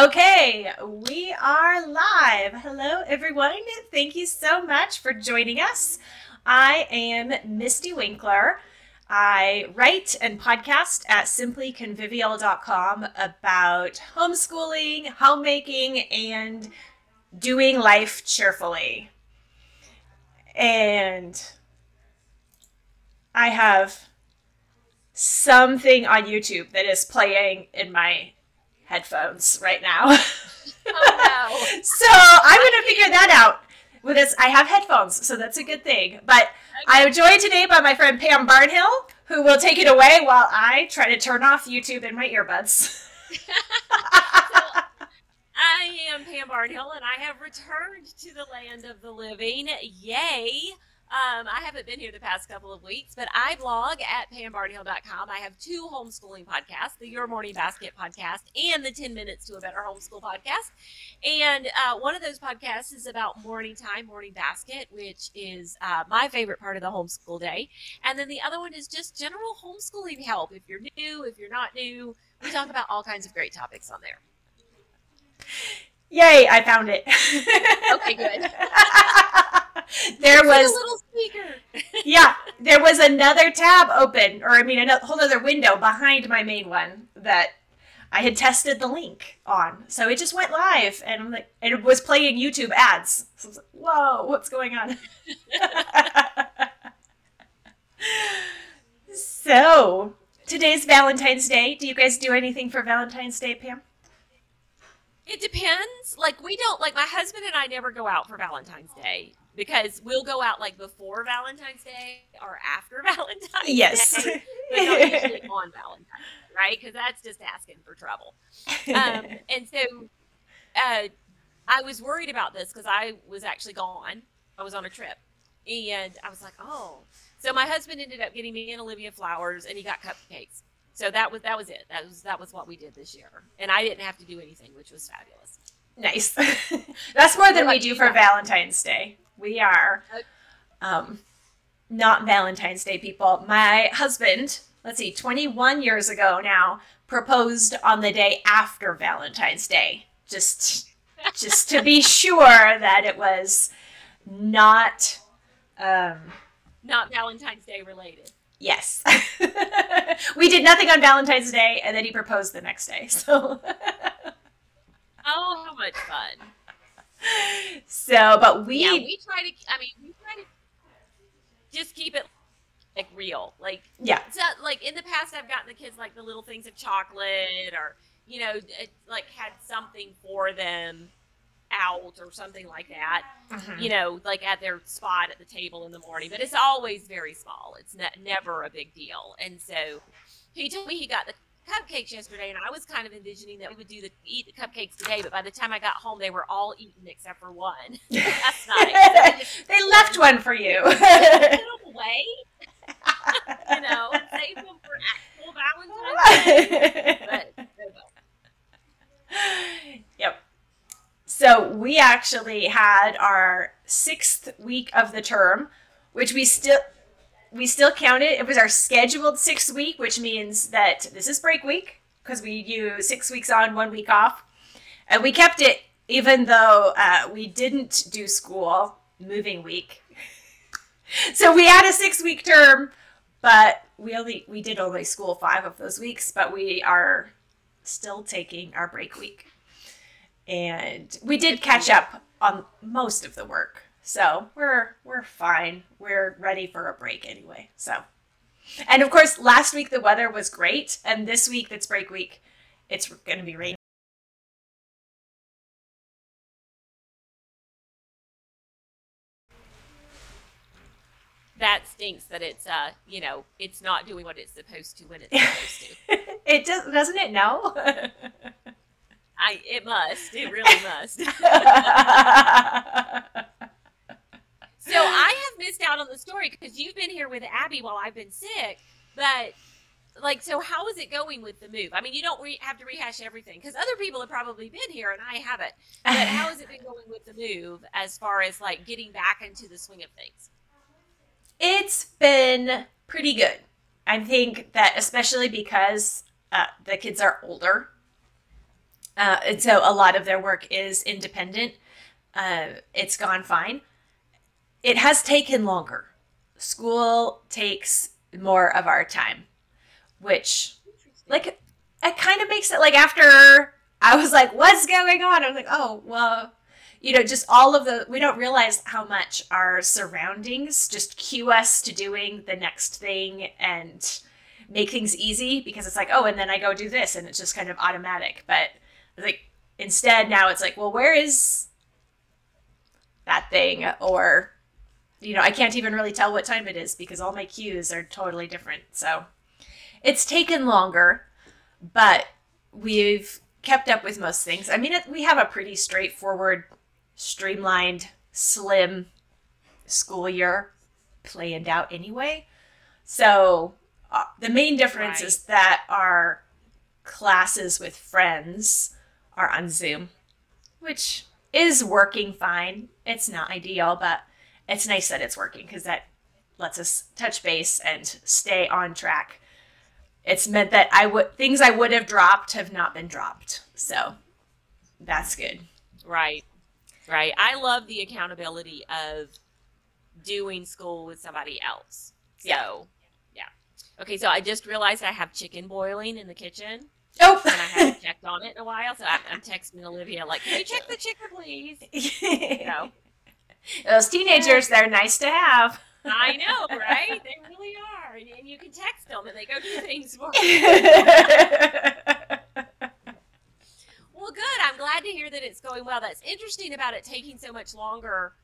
Okay, we are live. Hello, everyone. Thank you so much for joining us. I am Mystie Winckler. I write and podcast at simplyconvivial.com about homeschooling, homemaking, and doing life cheerfully. And I have something on YouTube that is playing in my headphones right now. Oh so I'm going to figure that out. With this, I have headphones, so that's a good thing. But I am joined today by my friend Pam Barnhill, who will take it away while I try to turn off YouTube in my earbuds. I am Pam Barnhill, and I have returned to the land of the living. Yay! Um, I haven't been here the past couple of weeks, but I blog at pambarnhill.com. I have two homeschooling podcasts the Your Morning Basket podcast and the 10 Minutes to a Better Homeschool podcast. And uh, one of those podcasts is about morning time, morning basket, which is uh, my favorite part of the homeschool day. And then the other one is just general homeschooling help. If you're new, if you're not new, we talk about all kinds of great topics on there. Yay, I found it. Okay, good. there like a was little speaker. yeah, there was another tab open, or I mean, a whole other window behind my main one that I had tested the link on. So it just went live, and I'm like, and it was playing YouTube ads. So I was like, whoa, what's going on? so today's Valentine's Day. Do you guys do anything for Valentine's Day, Pam? It depends. Like we don't like my husband and I never go out for Valentine's Day because we'll go out like before Valentine's Day or after Valentine's Yes. Day, but not usually on Valentine's, Day, right? Because that's just asking for trouble. Um, and so, uh, I was worried about this because I was actually gone. I was on a trip, and I was like, oh. So my husband ended up getting me and Olivia flowers, and he got cupcakes. So that was that was it. That was that was what we did this year, and I didn't have to do anything, which was fabulous. Nice. That's more than we do for? Valentine's Day. We are um, not Valentine's Day people. My husband, let's see, 21 years ago now, proposed on the day after Valentine's Day. Just just to be sure that it was not um, Not Valentine's Day related. yes. we did nothing on Valentine's Day and then he proposed the next day. So Oh, how much fun! So but we yeah, we try to. I mean, we try to just keep it like real. Like, yeah. not, like in the past, I've gotten the kids like the little things of chocolate, or you know, it, like had something for them out or something like that. Mhm. You know, like at their spot at the table in the morning. But it's always very small. It's ne- never a big deal. And so he told me he got the cupcakes yesterday, and I was kind of envisioning that we would do the eat the cupcakes today. But by the time I got home, they were all eaten except for one. That's nice. they left one for you. Put them away, you know, save them for actual Valentine's Day. But yep. So we actually had our sixth week of the term, which we still we still counted. It It was our scheduled six week, which means that this is break week because we do six weeks on, one week off, and we kept it even though uh, we didn't do school moving week. so we had a six week term, but we only we did only school five of those weeks, but we are still taking our break week. And we did catch up on most of the work. So we're we're fine. We're ready for a break anyway. So and of course last week the weather was great and this week that's break week it's going to be raining. that stinks that it's uh you know it's not doing what it's supposed to when it's supposed to. it does doesn't it know? I it must. It really must. So I have missed out on the story because you've been here with Abby while I've been sick. But like, so how is it going with the move? I mean, you don't re- have to rehash everything because other people have probably been here and I haven't. But how has it been going with the move as far as like getting back into the swing of things? It's been pretty good. I think that especially because uh, the kids are older, Uh, and so a lot of their work is independent. Uh, it's gone fine. It has taken longer. School takes more of our time, which, like, it kind of makes it like after I was like, what's going on? I was like, oh, well, you know, just all of the, we don't realize how much our surroundings just cue us to doing the next thing and make things easy because it's like, oh, and then I go do this and it's just kind of automatic. But like, instead now it's like, well, where is that thing? Or, you know, I can't even really tell what time it is because all my cues are totally different. So it's taken longer, but we've kept up with most things. I mean, it, we have a pretty straightforward, streamlined, slim school year planned out anyway. So uh, the main difference Right. is that our classes with friends are on Zoom, which is working fine. It's not ideal, but it's nice that it's working because that lets us touch base and stay on track. It's meant that I would things I would have dropped have not been dropped. So that's good. Right. Right. I love the accountability of doing school with somebody else. So, Yeah. yeah. Okay, so I just realized I have chicken boiling in the kitchen Oh. and I haven't checked on it in a while. So I, I'm texting Olivia, like, can you check the chicken, please? You know, Those teenagers, they're nice to have. I know, right? They really are. And, you can text them and they go do things for you. Well, good. I'm glad to hear that it's going well. That's interesting about it taking so much longer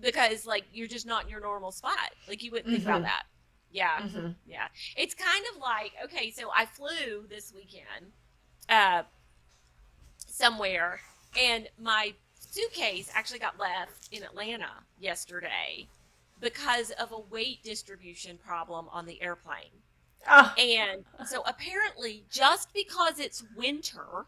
because, like, you're just not in your normal spot. Like, you wouldn't think about Mhm. that. Yeah. Mhm. Yeah. It's kind of like, okay, so I flew this weekend uh, somewhere, and my suitcase actually got left in Atlanta yesterday because of a weight distribution problem on the airplane. Oh, And so apparently, just because it's winter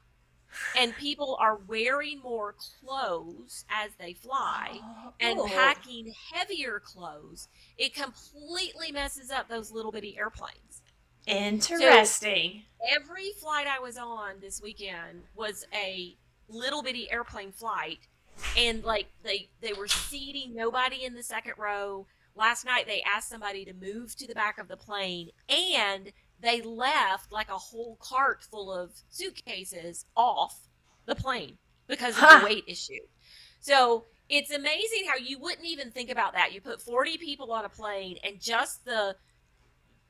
and people are wearing more clothes as they fly and Oh. packing heavier clothes, it completely messes up those little bitty airplanes. Interesting. Every flight I was on this weekend was a little bitty airplane flight and like they they were seating nobody in the second row. Last night they asked somebody to move to the back of the plane and they left like a whole cart full of suitcases off the plane because of Huh. the weight issue. So it's amazing how you wouldn't even think about that. You put 40 people on a plane and just the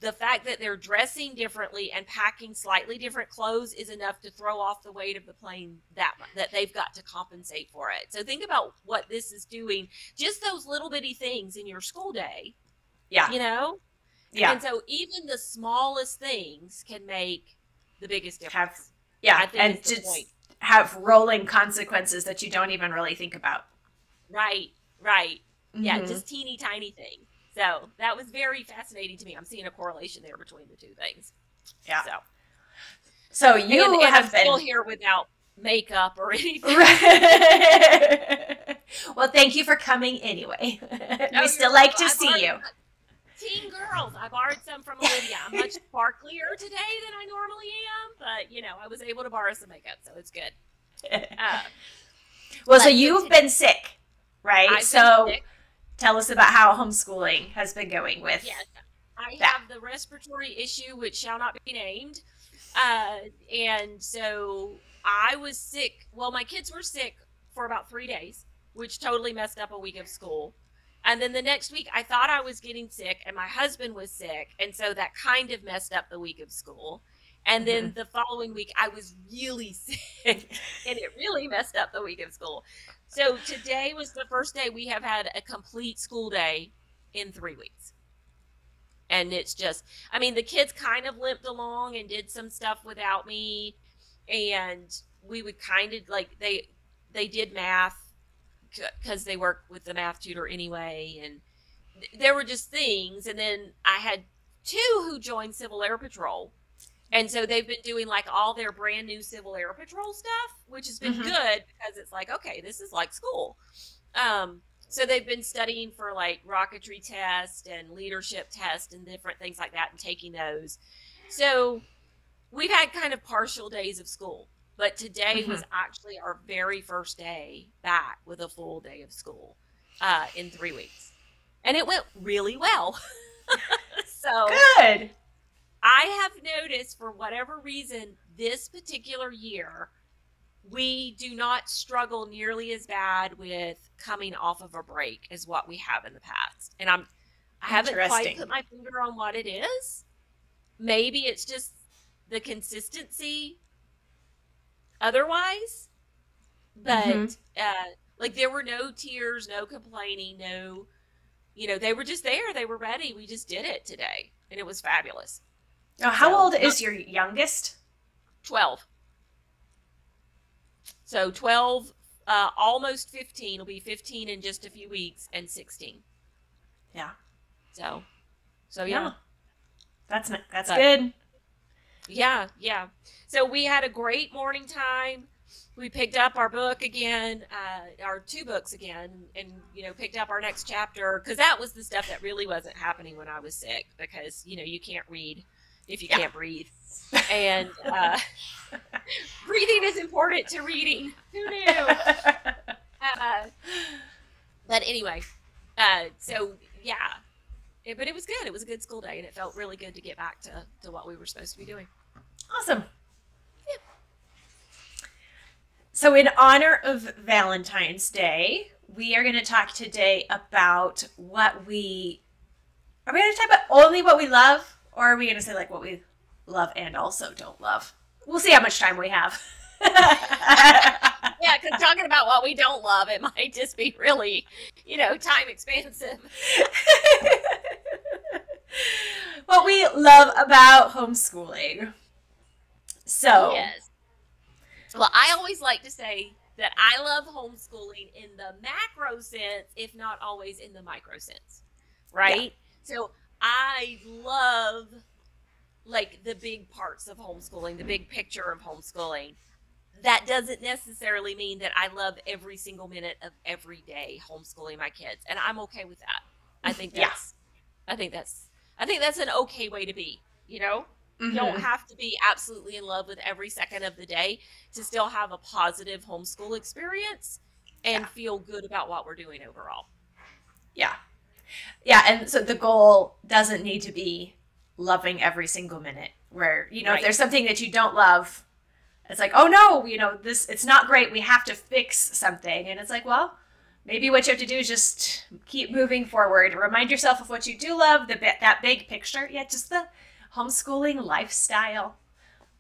the fact that they're dressing differently and packing slightly different clothes is enough to throw off the weight of the plane that that they've got to compensate for it. So think about what this is doing. Just those little bitty things in your school day, Yeah. you know. Yeah. And so even the smallest things can make the biggest difference. Have yeah, I think and just have rolling consequences that you don't even really think about. Right. Right. Yeah. Mhm. Just teeny tiny things. So that was very fascinating to me. I'm seeing a correlation there between the two things. Yeah. So so you and, and have I'm been still here without makeup or anything. Right. well, thank you for coming anyway. No, we still like to welcome. See you. Teen girls. I borrowed some from Olivia. I'm much sparklier today than I normally am, but you know, I was able to borrow some makeup, so it's good. Uh, well, so you've continue. been sick, right? I've been so sick. Tell us about how homeschooling has been going with. Yes, I that. have the respiratory issue, which shall not be named, uh, and so I was sick. Well, my kids were sick for about three days, which totally messed up a week of school. And then the next week, I thought I was getting sick, and my husband was sick, and so that kind of messed up the week of school. And then the following week, I was really sick, and it really messed up the week of school. So today was the first day we have had a complete school day in three weeks. And it's just, I mean, the kids kind of limped along and did some stuff without me, and we would kind of like they they did math because they work with the math tutor anyway, and th- there were just things. And then I had two who joined Civil Air Patrol, and so they've been doing like all their brand new Civil Air Patrol stuff, which has been Mhm. good because it's like okay, this is like school. Um, so they've been studying for like rocketry test and leadership test and different things like that and taking those. So we've had kind of partial days of school. But today mm-hmm. was actually our very first day back with a full day of school uh, in three weeks. And it went really well. so good. I have noticed for whatever reason this particular year, we do not struggle nearly as bad with coming off of a break as what we have in the past. And I'm I haven't quite put my finger on what it is. Maybe it's just the consistency otherwise. But mm-hmm. uh like there were no tears, no complaining, no you know, they were just there, they were ready. We just did it today and it was fabulous. Oh, how so, old is your youngest? 12. So 12, uh, almost 15. Will be 15 in just a few weeks, and 16. Yeah. So, so yeah. yeah. That's that's but, good. Yeah, yeah. So we had a great morning time. We picked up our book again, uh, our two books again, and you know picked up our next chapter because that was the stuff that really wasn't happening when I was sick because you know you can't read if you yeah. can't breathe and uh, breathing is important to reading. Who knew? Uh, but anyway, uh, so yeah, it, but it was good. It was a good school day, and it felt really good to get back to to what we were supposed to be doing. Awesome. Yeah. So, in honor of Valentine's Day, we are going to talk today about what we are we going to talk about only what we love, or are we going to say like what we love and also don't love. We'll see how much time we have. yeah, because talking about what we don't love, it might just be really, you know, time expansive. what we love about homeschooling. So, yes. Well, I always like to say that I love homeschooling in the macro sense, if not always in the micro sense, right? Yeah. So I love like the big parts of homeschooling, the big picture of homeschooling. That doesn't necessarily mean that I love every single minute of every day homeschooling my kids, and I'm okay with that. I think that's, yeah. I think that's, I think that's an okay way to be. You know, mm-hmm. you don't mm-hmm. have to be absolutely in love with every second of the day to still have a positive homeschool experience and yeah. feel good about what we're doing overall. Yeah. Yeah, and so the goal doesn't need to be loving every single minute. Where, you know, right. if there's something that you don't love, it's like, oh no, you know, this, it's not great. We have to fix something. And it's like, well, maybe what you have to do is just keep moving forward. Remind yourself of what you do love, the that big picture. Yeah, just the homeschooling lifestyle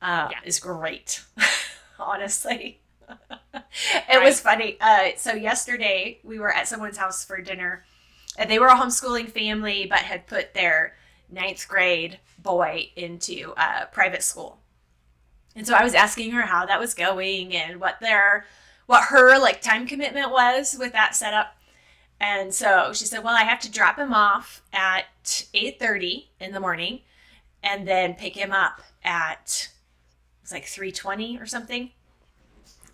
uh, yeah. is great, honestly. it right. was funny. Uh, so yesterday we were at someone's house for dinner, they were a homeschooling family, but had put their ninth grade boy into uh, private school. And so I was asking her how that was going and what their what her like time commitment was with that setup. And so she said, "Well, I have to drop him off at 8:30 in the morning and then pick him up at it's like 3:20 or something."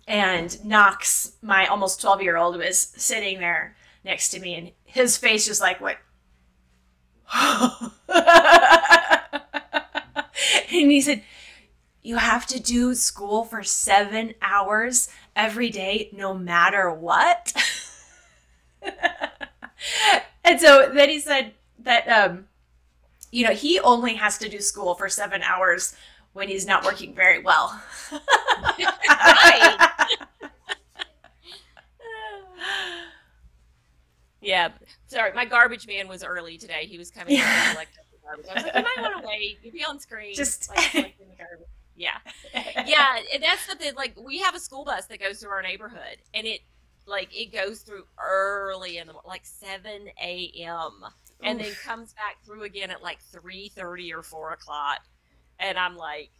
And Knox, my almost 12-year-old was sitting there next to me and his face just like went and he said, You have to do school for seven hours every day, no matter what. and so then he said that, um, you know, he only has to do school for seven hours when he's not working very well. right. Yeah, Sorry, my garbage man was early today. He was coming yeah. to collect the garbage. I was like, you might want to wait. You'd be on screen. Just like, the. Yeah, yeah, and that's something like we have a school bus that goes through our neighborhood, and it like it goes through early in the like seven a.m. and then comes back through again at like three thirty or four o'clock, and I'm like,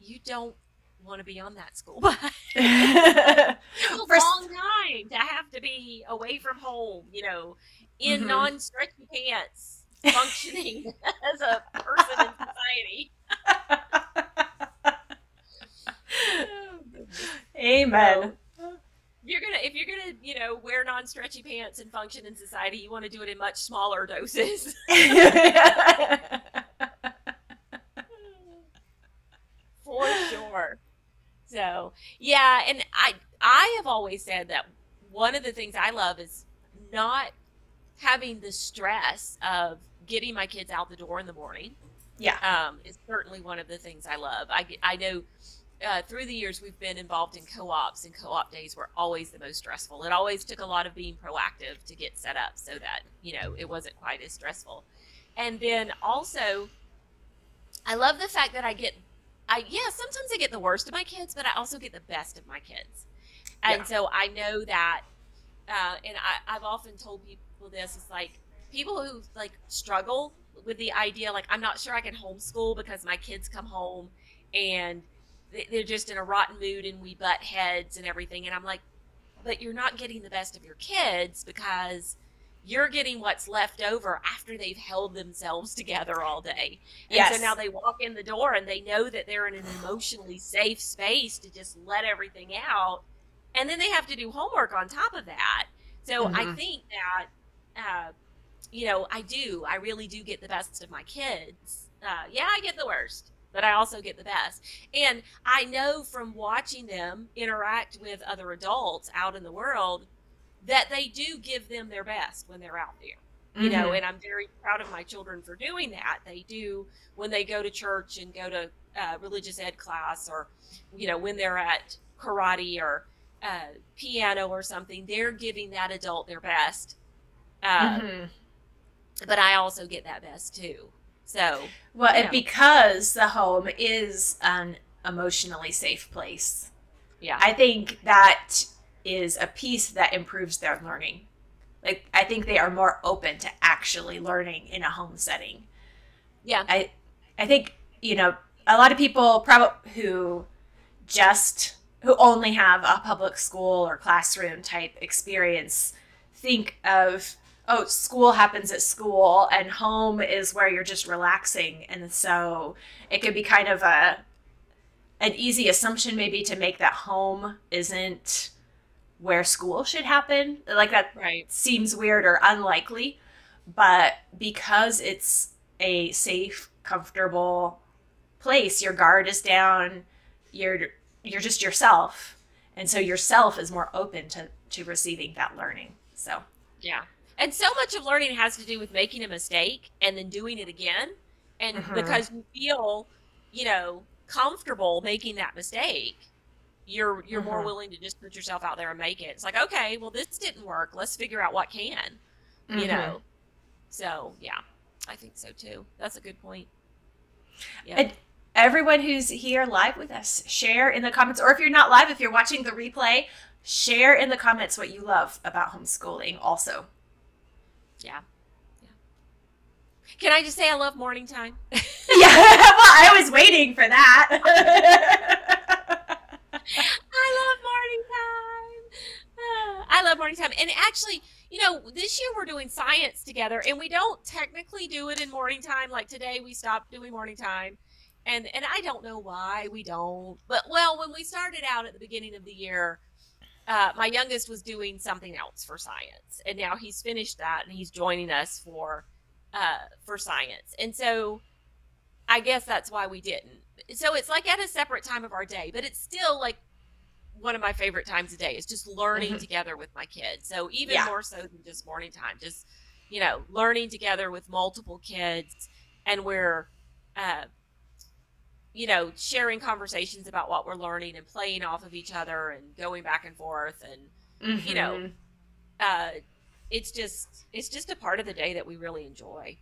you don't want to be on that school bus. it's a long time to have to be away from home, you know, in mm-hmm. non-stretchy pants, functioning as a person in society. Amen. So, you're gonna if you're gonna you know wear non-stretchy pants and function in society, you want to do it in much smaller doses. For sure. So yeah, and I I have always said that one of the things I love is not having the stress of getting my kids out the door in the morning. Yeah. Um, is certainly one of the things I love. I, I know uh, through the years we've been involved in co-ops and co-op days were always the most stressful. It always took a lot of being proactive to get set up so that, you know, it wasn't quite as stressful. And then also I love the fact that I get I yeah, sometimes I get the worst of my kids, but I also get the best of my kids. And Yeah. so I know that uh, and I, I've often told people this it's like people who like struggle with the idea like i'm not sure i can homeschool because my kids come home and they- they're just in a rotten mood and we butt heads and everything and i'm like but you're not getting the best of your kids because you're getting what's left over after they've held themselves together all day. And Yes. so now they walk in the door and they know that they're in an emotionally safe space to just let everything out. And then they have to do homework on top of that. So i Mhm. think that uh, you know i do. I really do get the best of my kids. Uh, yeah i get the worst but i also get the best. And i know from watching them interact with other adults out in the world that they do give them their best when they're out there. You know Mhm. and i'm very proud of my children for doing that. They do when they go to church and go to uh, religious ed class or you know when they're at karate or uh, piano or something they're giving that adult their best uh, Mhm. but i also get that best too. So Well, because the home is an emotionally safe place, yeah. I think that is a piece that improves their learning. Like I think they are more open to actually learning in a home setting. yeah I I think, you know, a lot of people probably who just who only have a public school or classroom type experience think of oh school happens at school and home is where you're just relaxing and so it could be kind of a an easy assumption maybe to make that home isn't where school should happen like that right seems weird or unlikely, but because it's a safe, comfortable place, your guard is down, you're you're just yourself. And so yourself is more open to, to receiving that learning. So Yeah. And so much of learning has to do with making a mistake and then doing it again. And Mhm. because you feel, you know, comfortable making that mistake, you're you're more Mhm. willing to just put yourself out there and make it. It's like, okay, well this didn't work. Let's figure out what can. You Mhm. know. So yeah, I think so too. That's a good point. Yeah. And everyone who's here live with us, share in the comments, or if you're not live, if you're watching the replay, share in the comments what you love about homeschooling also. yeah. Yeah. Can I just say I love morning time? yeah, well, I was waiting for that. I love morning time. Ah, I love morning time. And actually, you know, this year we're doing science together and we don't technically do it in morning time. Like today we stopped doing morning time. And and I don't know why we don't. But well, when we started out at the beginning of the year, uh, my youngest was doing something else for science. And now he's finished that and he's joining us for uh, for science. And so I guess that's why we didn't. So it's like at a separate time of our day, but it's still like one of my favorite times a day is just learning Mhm. together with my kids. So even Yeah. more so than just morning time, just you know, learning together with multiple kids, and we're, uh, you know, sharing conversations about what we're learning and playing off of each other and going back and forth, and You know, Mhm. uh, it's just it's just a part of the day that we really enjoy.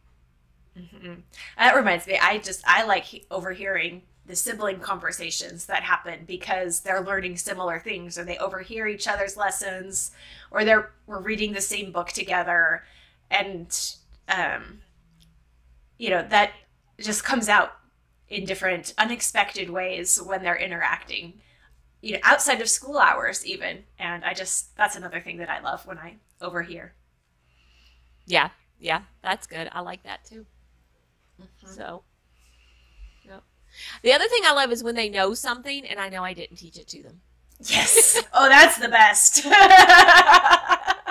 Mhm. That reminds me, I just I like he- overhearing the sibling conversations that happen because they're learning similar things, or they overhear each other's lessons, or they're we're reading the same book together, and um, you know that just comes out in different unexpected ways when they're interacting, you know, outside of school hours even, and I just that's another thing that I love when I overhear. Yeah, yeah, that's good. I like that too. Mm-hmm. So, yep. The other thing I love is when they know something and I know I didn't teach it to them. Yes. Oh, that's the best.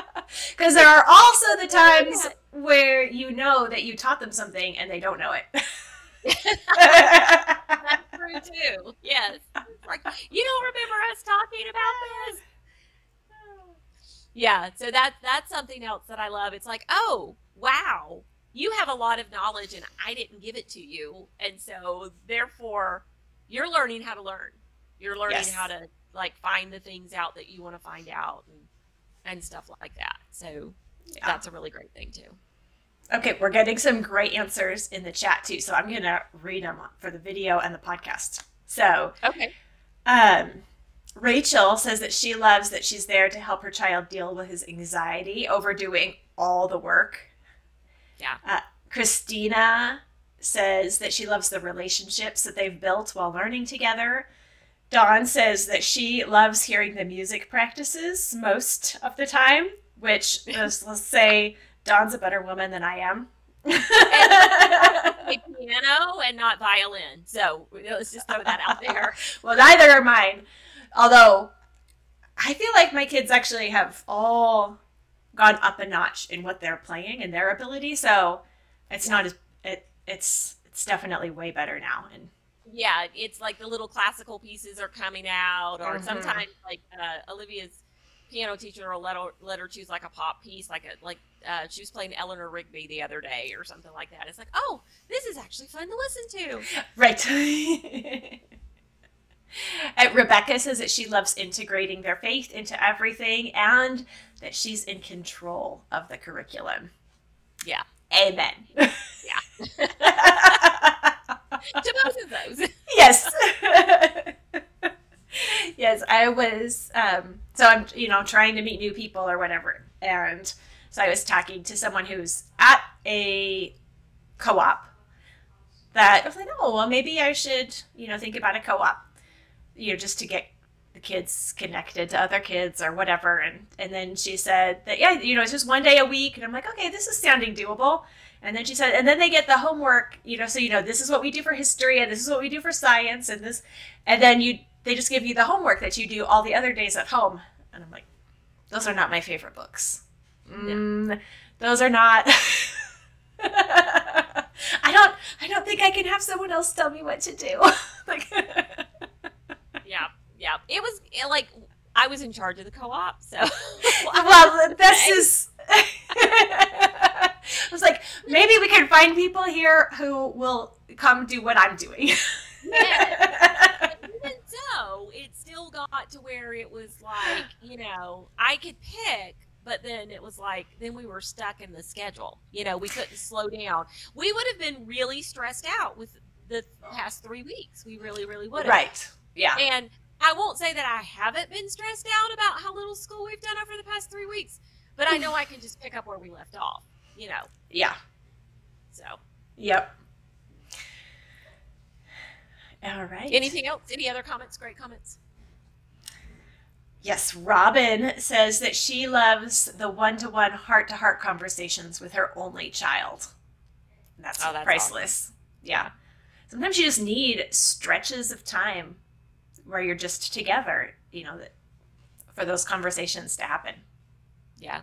Because there are also the times where you know that you taught them something and they don't know it. That's true too. Yes. Like you don't remember us talking about this? Yeah, so that that's something else that I love. It's like, oh, wow, you have a lot of knowledge and I didn't give it to you. And so therefore you're learning how to learn. You're learning Yes. how to like find the things out that you want to find out and and stuff like that. So Yeah. that's a really great thing too. Okay, we're getting some great answers in the chat too, so I'm gonna read them for the video and the podcast. So, Okay. um, Rachel says that she loves that she's there to help her child deal with his anxiety over doing all the work. Yeah. Uh, Christina says that she loves the relationships that they've built while learning together. Dawn says that she loves hearing the music practices most of the time, which let's, let's say Dawn's a better woman than I am. Play piano and not violin. So let's just throw that out there. well, neither are mine. Although I feel like my kids actually have all gone up a notch in what they're playing and their ability. So it's not as it it's it's definitely way better now. And Yeah, it's like the little classical pieces are coming out, or Mhm. sometimes like uh, Olivia's piano teacher will let her, let her choose like a pop piece, like a like uh, she was playing Eleanor Rigby the other day or something like that. It's like, oh, this is actually fun to listen to. right. And Rebecca says that she loves integrating their faith into everything and that she's in control of the curriculum. Yeah. Amen. Yeah. to both of those. yes. yes, I was um so I'm you know trying to meet new people or whatever. And so I was talking to someone who's at a co-op that I was like, "Oh, well maybe I should, you know, think about a co-op, you know, just to get kids connected to other kids or whatever." And and then she said that yeah, you know, it's just one day a week and I'm like, "Okay, this is sounding doable." And then she said, and then they get the homework, you know, so you know, this is what we do for history and this is what we do for science and this and then you they just give you the homework that you do all the other days at home. And I'm like, those are not my favorite books. Mm, those are not I don't I don't think I can have someone else tell me what to do. like yeah, yeah. It was eh, like I was in charge of the co-op, so well, this is. I was like, maybe we can find people here who will come do what I'm doing. Yeah. even so, it still got to where it was like, you know, I could pick, but then it was like, then we were stuck in the schedule. You know, we couldn't slow down. We would have been really stressed out with the past three weeks. We really, really would have. right. Yeah. And I won't say that I haven't been stressed out about how little school we've done over the past three weeks, but I know I can just pick up where we left off, you know, Yeah. so. Yep. All right. Anything else? Any other comments? Great comments. Yes, Robin says that she loves the one to one heart to heart conversations with her only child. And that's, Oh, that's priceless. Yeah. Sometimes you just need stretches of time where you're just together, you know, that, for those conversations to happen. Yeah.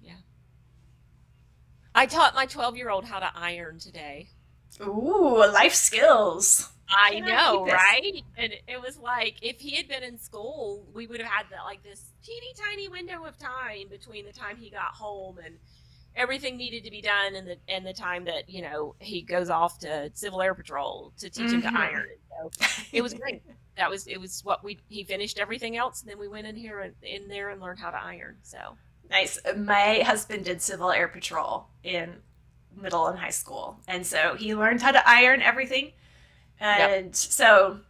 Yeah. I taught my 12 year old how to iron today. Ooh, life skills. I Can know, this? right? And it was like if he had been in school, we would have had that like this teeny tiny window of time between the time he got home and everything needed to be done and the and the time that, you know, he goes off to Civil Air Patrol to teach him to Mhm. iron. So it was great. That was it was what we he finished everything else and then we went in here and in there and learned how to iron. So Nice. My husband did Civil Air Patrol in middle and high school. And so he learned how to iron everything. And so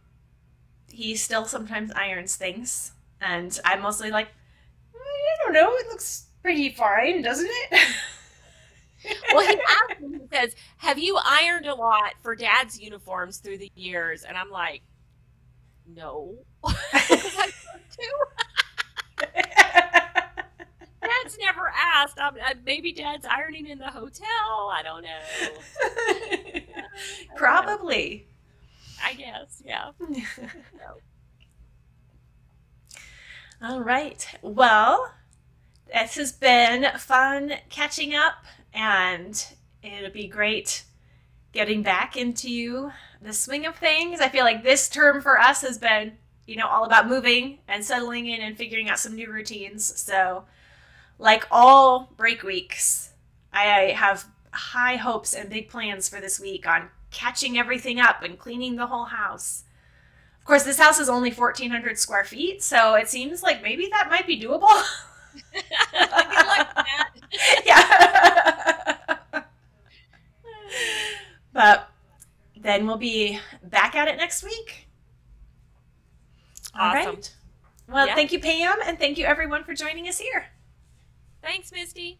he still sometimes irons things. And I'm mostly like, mm, I don't know, it looks pretty fine, doesn't it? well, he asked me, he says, Have you ironed a lot for dad's uniforms through the years? And I'm like, No. 'Cause I don't do. Dad's never asked. Um, uh, maybe dad's ironing in the hotel. I don't know. Probably. I guess, yeah. All right. Well, this has been fun catching up, and it'll be great getting back into the swing of things. I feel like this term for us has been, you know, all about moving and settling in and figuring out some new routines. So, like all break weeks, I have high hopes and big plans for this week on catching everything up and cleaning the whole house. Of course, this house is only 1,400 square feet, so it seems like maybe that might be doable. Good luck with that. yeah. but then we'll be back at it next week. All Awesome. right. Well, Yeah. thank you, Pam, and thank you everyone for joining us here. Thanks, Mystie.